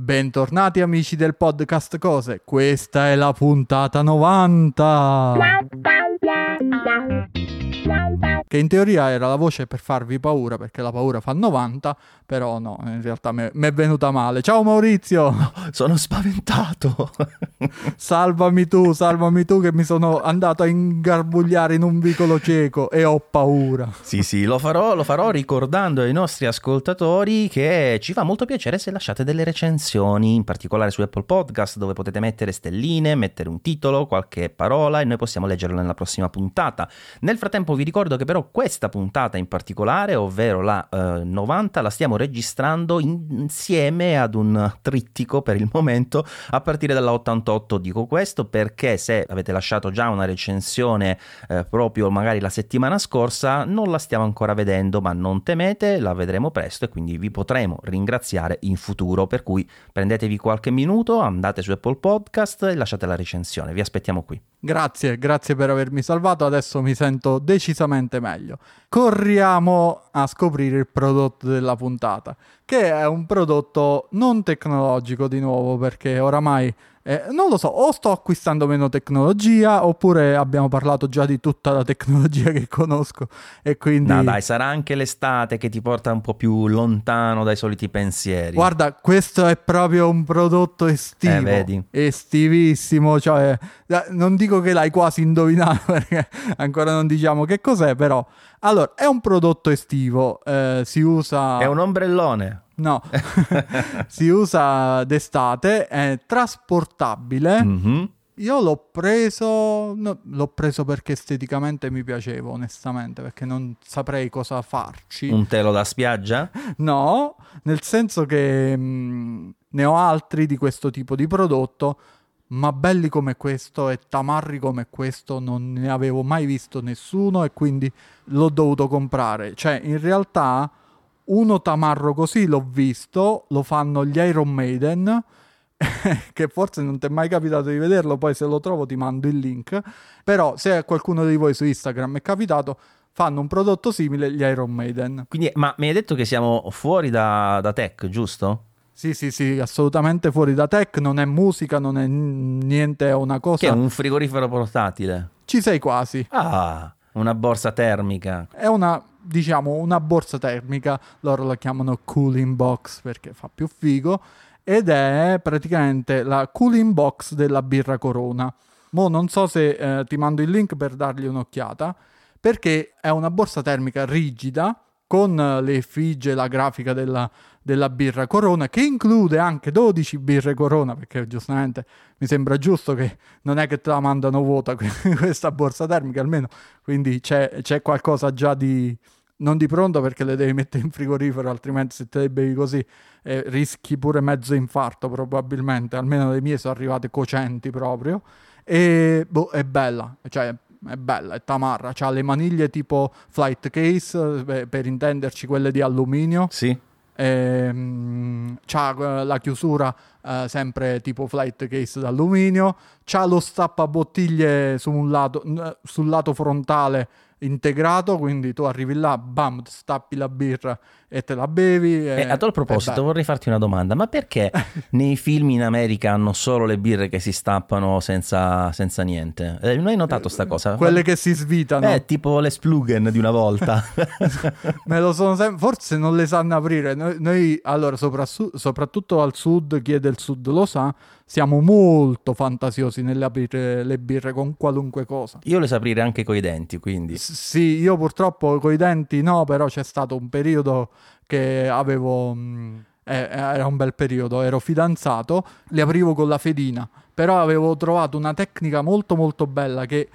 Bentornati amici del podcast Cose, questa è la puntata 90. Che in teoria era la voce per farvi paura, perché la paura fa 90, però no, in realtà mi è venuta male. Ciao Maurizio! Sono spaventato! salvami tu, salvami tu che mi sono andato a ingarbugliare in un vicolo cieco e ho paura. Sì, sì, lo farò, lo farò ricordando ai nostri ascoltatori che ci fa molto piacere se lasciate delle recensioni, in particolare su Apple Podcast, dove potete mettere stelline, mettere un titolo, qualche parola e noi possiamo leggerlo nella prossima puntata. Nel frattempo vi ricordo che però questa puntata in particolare, ovvero la eh, 90, la stiamo registrando insieme ad un trittico per il momento a partire dalla 88. Dico questo perché se avete lasciato già una recensione eh, proprio magari la settimana scorsa, non la stiamo ancora vedendo, ma non temete, la vedremo presto e quindi vi potremo ringraziare in futuro. Per cui prendetevi qualche minuto, andate su Apple Podcast e lasciate la recensione. Vi aspettiamo qui. Grazie, grazie per avermi salvato, adesso mi sento decisamente meglio. Corriamo a scoprire il prodotto della puntata, che è un prodotto non tecnologico di nuovo, perché oramai eh, non lo so, o sto acquistando meno tecnologia oppure abbiamo parlato già di tutta la tecnologia che conosco e quindi... No dai, sarà anche l'estate che ti porta un po' più lontano dai soliti pensieri. Guarda, questo è proprio un prodotto estivo. Eh, vedi. Estivissimo, cioè non dico che l'hai quasi indovinato perché ancora non diciamo che cos'è, però... Allora, è un prodotto estivo, eh, si usa... È un ombrellone. No, si usa d'estate, è trasportabile. Mm-hmm. Io l'ho preso, no, l'ho preso perché esteticamente mi piaceva, onestamente, perché non saprei cosa farci. Un telo da spiaggia? No, nel senso che mh, mm, ne ho altri di questo tipo di prodotto, ma belli come questo e tamarri come questo non ne avevo mai visto nessuno e quindi l'ho dovuto comprare. Cioè, in realtà uno tamarro così l'ho visto, lo fanno gli Iron Maiden, che forse non ti è mai capitato di vederlo, poi se lo trovo ti mando il link, però se a qualcuno di voi su Instagram è capitato, fanno un prodotto simile gli Iron Maiden. Quindi, ma mi hai detto che siamo fuori da, da tech, giusto? Sì, sì, sì, assolutamente fuori da tech, non è musica, non è niente, è una cosa... Che è un frigorifero portatile? Ci sei quasi. Ah, una borsa termica. È una diciamo una borsa termica, loro la chiamano cooling box perché fa più figo, ed è praticamente la cooling box della birra Corona. Mo non so se eh, ti mando il link per dargli un'occhiata, perché è una borsa termica rigida con le effigie, la grafica della, della, birra Corona, che include anche 12 birre Corona, perché giustamente mi sembra giusto che non è che te la mandano vuota questa borsa termica, almeno, quindi c'è, c'è qualcosa già di, non di pronto perché le devi mettere in frigorifero, altrimenti se te le bevi così eh, rischi pure mezzo infarto probabilmente, almeno le mie sono arrivate cocenti proprio, e boh, è bella, cioè è bella, è tamarra, ha le maniglie tipo flight case, eh, per intenderci quelle di alluminio. Sì. E, ehm, c'ha eh, la chiusura eh, sempre tipo flight case d'alluminio, c'ha lo stappabottiglie su lato, sul lato frontale integrato, quindi tu arrivi là, bam, stappi la birra e te la bevi. E, e a tal proposito vorrei farti una domanda, ma perché nei film in America hanno solo le birre che si stappano senza, senza niente? Eh, non hai notato sta cosa? Quelle che si svitano. Eh, tipo le Splugen di una volta. Me lo sono sem- forse non le sanno aprire. Noi, noi allora, sopra, soprattutto al sud, chi è del sud lo sa, siamo molto fantasiosi nell'aprire le birre con qualunque cosa. Io le so aprire anche coi denti, quindi. S- sì, io purtroppo coi denti no, però c'è stato un periodo che avevo... Mh, mm, eh, era un bel periodo, ero fidanzato, le aprivo con la fedina, però avevo trovato una tecnica molto molto bella che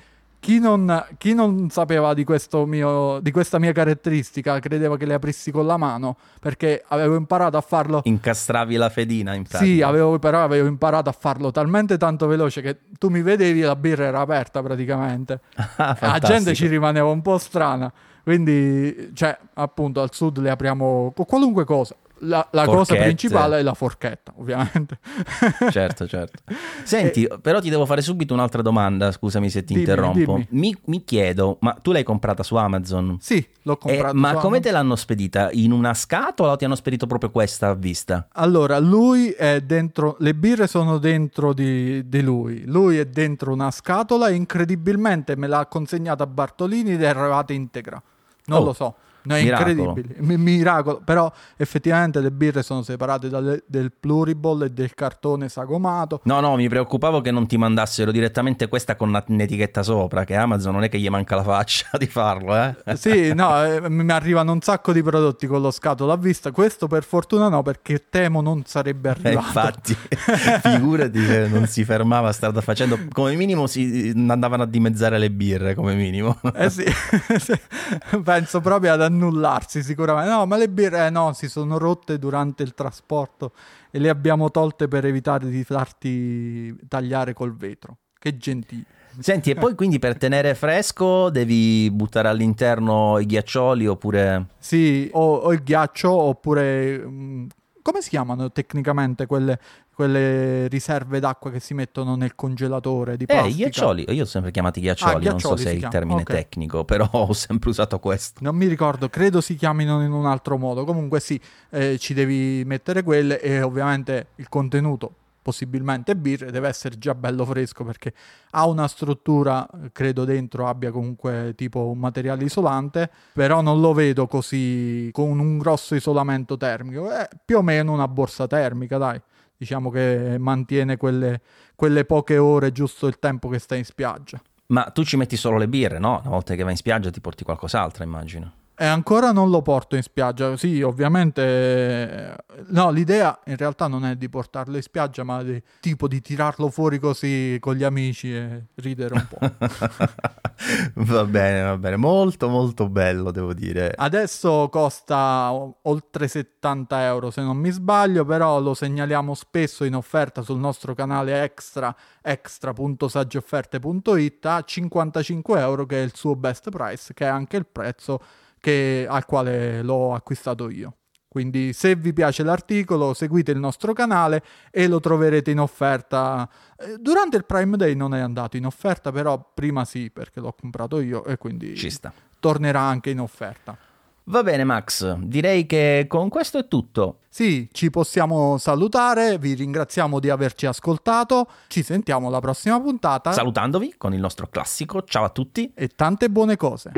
chi non, chi non sapeva di, mio, di, questa mia caratteristica credeva che le aprissi con la mano perché avevo imparato a farlo. Incastravi la fedina, in pratica. Sì, avevo, però avevo imparato a farlo talmente tanto veloce che tu mi vedevi e la birra era aperta praticamente. Ah, la gente ci rimaneva un po' strana. Quindi, cioè, appunto, al sud le apriamo con qualunque cosa la, la cosa principale è la forchetta, ovviamente. certo, certo. Senti, però ti devo fare subito un'altra domanda, scusami se ti Dimmi, interrompo. dimmi. Mi, mi chiedo, ma tu l'hai comprata su Amazon? Sì, l'ho Eh, comprato. ma su come Amazon. te l'hanno spedita? In una scatola o ti hanno spedito proprio questa a vista? Allora, lui è dentro, le birre sono dentro di, di lui, lui è dentro una scatola e incredibilmente me l'ha consegnata Bartolini ed è arrivata integra. Non Oh, lo so, no, è miracolo. incredibile, Mi- miracolo, però effettivamente le birre sono separate dalle- del pluriball e del cartone sagomato. No, no, mi preoccupavo che non ti mandassero direttamente questa con un'etichetta sopra, che Amazon non è che gli manca la faccia di farlo, eh? Sì, no, eh, mi arrivano un sacco di prodotti con lo scatolo a vista, questo per fortuna no perché temo non sarebbe Eh, arrivato. infatti, figurati che non si fermava strada facendo, come minimo si andavano a dimezzare le birre, come minimo. Eh sì, penso proprio ad annullarsi sicuramente. No, ma le birre eh, no, si sono rotte durante il trasporto e le abbiamo tolte per evitare di farti tagliare col vetro. Che gentile. Senti, e poi quindi per tenere fresco devi buttare all'interno i ghiaccioli oppure... Sì, o, o il ghiaccio oppure... mm, come si chiamano tecnicamente quelle, quelle riserve d'acqua che si mettono nel congelatore di Eh, plastica? i ghiaccioli, io ho sempre chiamati ghiaccioli, Ah, non so ghiaccioli se è il termine ok. tecnico, però ho sempre usato questo. Non mi ricordo, credo si chiamino in un altro modo. Comunque sì, eh, ci devi mettere quelle e ovviamente il contenuto, possibilmente birre, deve essere già bello fresco perché ha una struttura, credo dentro abbia comunque tipo un materiale isolante, però non lo vedo così con un grosso isolamento termico. È più o meno una borsa termica, dai. Diciamo che mantiene quelle, quelle poche ore, giusto il tempo che stai in spiaggia. Ma tu ci metti solo le birre, no? Una volta che vai in spiaggia ti porti qualcos'altro, immagino. E ancora non lo porto in spiaggia. Sì, ovviamente. eh, No, l'idea in realtà non è di portarlo in spiaggia, ma di, tipo di tirarlo fuori così con gli amici e ridere un po'. va bene, va bene, molto molto bello devo dire. Adesso costa oltre 70 euro se non mi sbaglio, però lo segnaliamo spesso in offerta sul nostro canale extra extra.saggiofferte.it a 55 euro che è il suo best price, che è anche il prezzo che- al quale l'ho acquistato io. Quindi se vi piace l'articolo seguite il nostro canale e lo troverete in offerta. Eh, Durante il Prime Day non è andato in offerta, però prima sì perché l'ho comprato io e quindi tornerà anche in offerta. Va bene Max, direi che con questo è tutto. Sì, ci possiamo salutare, vi ringraziamo di averci ascoltato, ci sentiamo alla prossima puntata Salutandovi con il nostro classico ciao a tutti. e tante buone cose.